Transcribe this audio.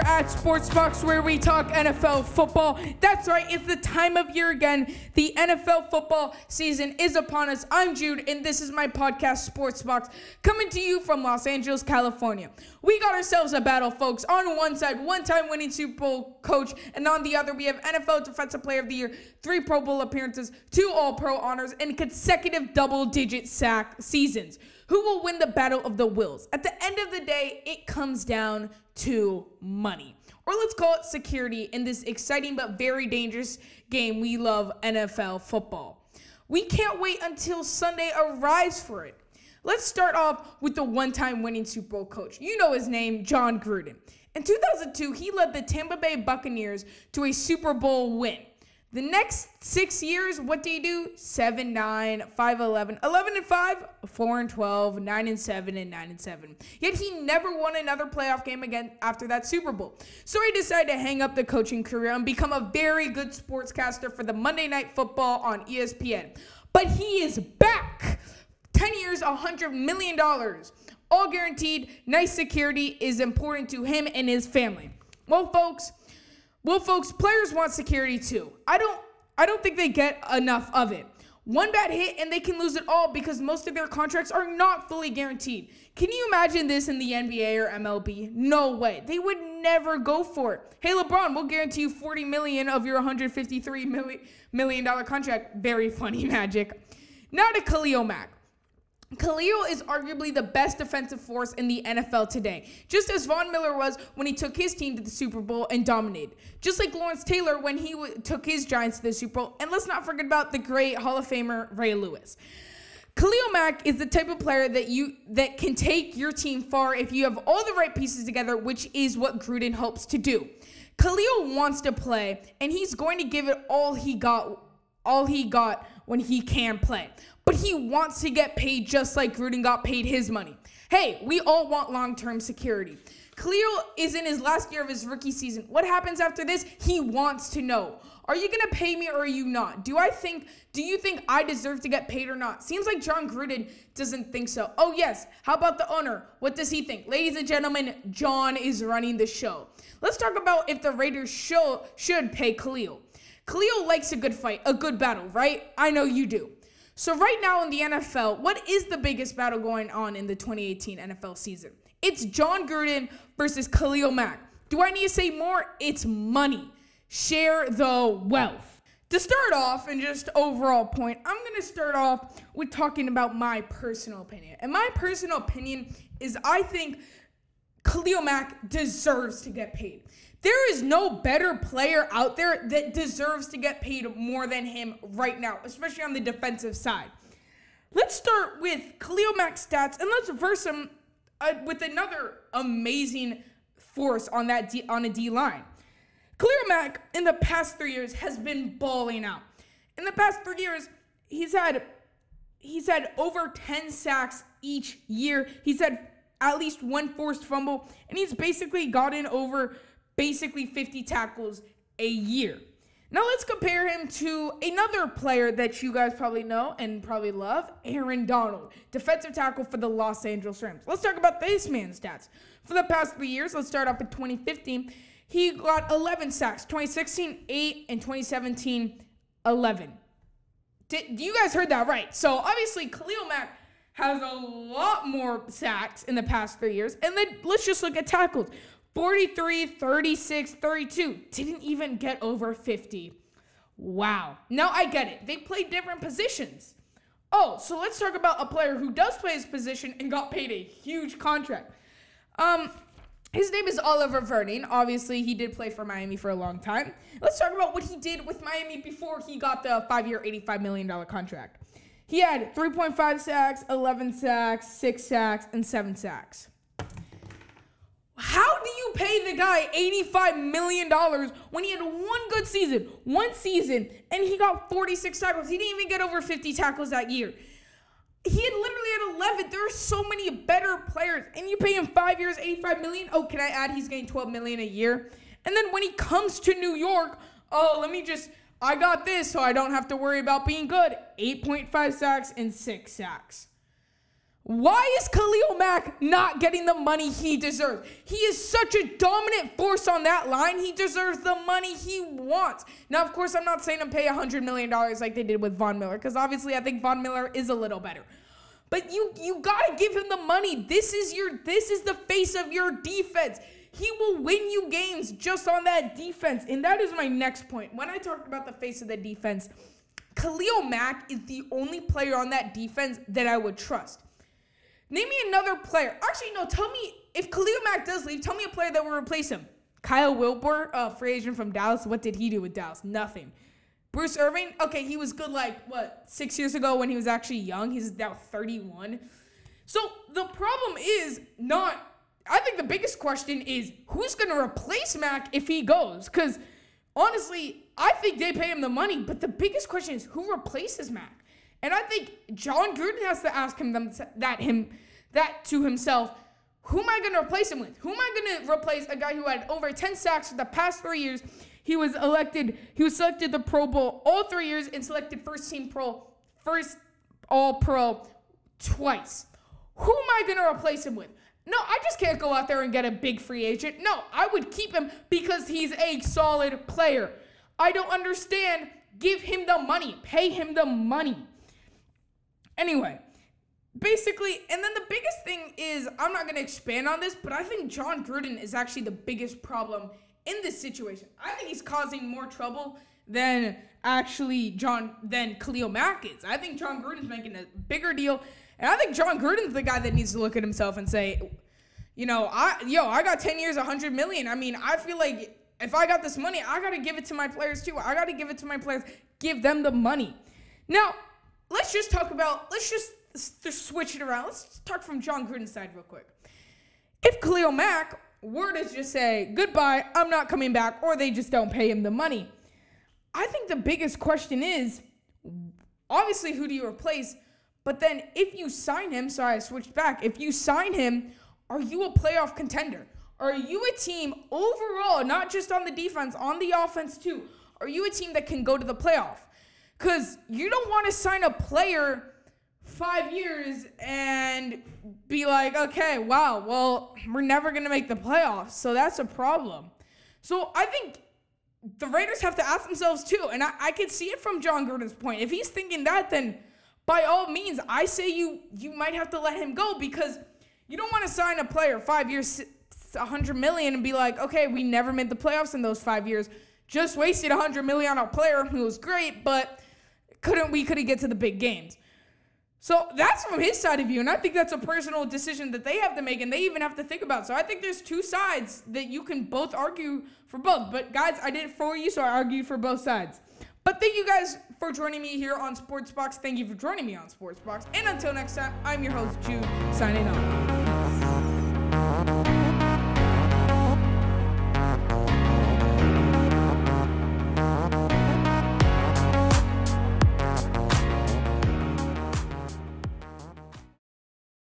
at Sportsbox where we talk NFL football. That's right, it's the time of year again. The NFL football season is upon us. I'm Jude, and this is my podcast, Sportsbox, coming to you from Los Angeles, California. We got ourselves a battle, folks. On one side, one time winning Super Bowl coach, and on the other, we have NFL Defensive Player of the Year, three Pro Bowl appearances, two All Pro honors, and consecutive double digit sack seasons. Who will win the battle of the wills? At the end of the day, it comes down to money. Or let's call it security in this exciting but very dangerous game we love NFL football. We can't wait until Sunday arrives for it. Let's start off with the one time winning Super Bowl coach. You know his name, Jon Gruden. In 2002, he led the Tampa Bay Buccaneers to a Super Bowl win. The next six years, what do you do? 7, 9, 5, 11, 11 and 5, 4 and 12, 9 and 7, and 9 and 7. Yet he never won another playoff game again after that Super Bowl. So he decided to hang up the coaching career and become a very good sportscaster for the Monday Night Football on ESPN. But he is back. 10 years, $100 million. All guaranteed, nice security is important to him and his family. Well, folks, well, folks, players want security too. I don't I don't think they get enough of it. One bad hit and they can lose it all because most of their contracts are not fully guaranteed. Can you imagine this in the NBA or MLB? No way. They would never go for it. Hey LeBron, we'll guarantee you 40 million of your 153 million dollar contract. Very funny magic. Now to Khalil Mack. Khalil is arguably the best defensive force in the NFL today, just as Von Miller was when he took his team to the Super Bowl and dominated. Just like Lawrence Taylor when he w- took his Giants to the Super Bowl. And let's not forget about the great Hall of Famer Ray Lewis. Khalil Mack is the type of player that you that can take your team far if you have all the right pieces together, which is what Gruden hopes to do. Khalil wants to play, and he's going to give it all he got all he got when he can play but he wants to get paid just like Gruden got paid his money. Hey, we all want long term security. Khalil is in his last year of his rookie season. What happens after this? He wants to know. Are you going to pay me or are you not? Do I think do you think I deserve to get paid or not? Seems like Jon Gruden doesn't think so. Oh yes, how about the owner? What does he think? Ladies and gentlemen, Jon is running the show. Let's talk about if the Raiders show, should pay Khalil. Khalil likes a good fight, a good battle, right? I know you do. So, right now in the NFL, what is the biggest battle going on in the 2018 NFL season? It's Jon Gruden versus Khalil Mack. Do I need to say more? It's money. Share the wealth. To start off, and just overall point, I'm to start off with talking about my personal opinion. And my personal opinion is I think Khalil Mack deserves to get paid. There is no better player out there that deserves to get paid more than him right now, especially on the defensive side. Let's start with Khalil Mack's stats and let's verse him uh, with another amazing force on that D, on a D line. Khalil Mack in the past three years has been balling out. In the past three years, he's had he's had over 10 sacks each year. He's had at least one forced fumble, and he's basically gotten over basically 50 tackles a year. Now let's compare him to another player that you guys probably know and probably love, Aaron Donald, defensive tackle for the Los Angeles Rams. Let's talk about this man's stats. For the past three years, let's start off with 2015. He got 11 sacks, 2016, 8, and 2017, 11. Did, you guys heard that right? So obviously, Khalil Mack has a lot more sacks in the past three years. And then let's just look at tackles. 43, 36, 32. Didn't even get over 50. Wow. Now I get it. They play different positions. Oh, so let's talk about a player who does play his position and got paid a huge contract. Um, his name is Olivier Vernon. Obviously, he did play for Miami for a long time. Let's talk about what he did with Miami before he got the five year, $85 million contract. He had 3.5 sacks, 11 sacks, 6 sacks, and 7 sacks. Pay the guy $85 million when he had one good season, one season, and he got 46 tackles? He didn't even get over 50 tackles that year. He had literally had 11. There are so many better players, and you pay him five years, 85 million. Oh, can I add he's getting 12 million a year? And then when he comes to New York, oh, let me just, I got this, so I don't have to worry about being good. 8.5 sacks and six sacks. Why is Khalil Mack not getting the money he deserves? He is such a dominant force on that line. He deserves the money he wants. Now, of course, I'm not saying to pay $100 million like they did with Von Miller, because obviously I think Von Miller is a little better. But you you gotta give him the money. This is your this is the face of your defense. He will win you games just on that defense. And that is my next point. When I talked about the face of the defense, Khalil Mack is the only player on that defense that I would trust. Name me another player. Actually, no, tell me if Khalil Mack does leave, tell me a player that will replace him. Kyle Wilber, a free agent from Dallas. What did he do with Dallas? Nothing. Bruce Irvin. okay, he was good like what six years ago when he was actually young. He's now 31. So the problem is not. I think the biggest question is who's going to replace Mack if he goes? Because honestly, I think they pay him the money. But the biggest question is who replaces Mack? And I think Jon Gruden has to ask him them, that him that to himself. Who am I going to replace him with? Who am I going to replace a guy who had over 10 sacks for the past three years? He was elected, he was selected the Pro Bowl all three years and selected first team pro, first all pro twice. Who am I going to replace him with? No, I just can't go out there and get a big free agent. No, I would keep him because he's a solid player. I don't understand. Give him the money, pay him the money. Anyway, basically, and then the biggest thing is I'm not going to expand on this, but I think Jon Gruden is actually the biggest problem in this situation. I think he's causing more trouble than actually John than Khalil Mack is. I think Jon Gruden's making a bigger deal, and I think Jon Gruden's the guy that needs to look at himself and say, you know, I yo, I got 10 years, 100 million. I mean, I feel like if I got this money, I got to give it to my players too. I got to give it to my players. Give them the money. Now, let's just talk about let's just, switch it around. Let's talk from Jon Gruden's side real quick. If Khalil Mack were to just say, goodbye, I'm not coming back, or they just don't pay him the money. I think the biggest question is obviously, who do you replace? But then if you sign him, sorry, I switched back. If you sign him, are you a playoff contender? Are you a team overall, not just on the defense, on the offense too? Are you a team that can go to the playoff? Because you don't want to sign a player five years and be like, okay, wow, well, we're never going to make the playoffs. So that's a problem. So I think the Raiders have to ask themselves too. And I, I can see it from Jon Gruden's point. If he's thinking that, then by all means, I say you you might have to let him go because you don't want to sign a player five years, 100 million, and be like, okay, we never made the playoffs in those five years. Just wasted 100 million on a player who was great, but couldn't we couldn't get to the big games. So that's from his side of view, and I think that's a personal decision that they have to make, and they even have to think about. So I think there's two sides that you can both argue for both. But guys, I did it for you, so I argued for both sides. But thank you guys for joining me here on Sportsbox. Thank you for joining me on Sportsbox. And until next time, I'm your host Jude, signing off.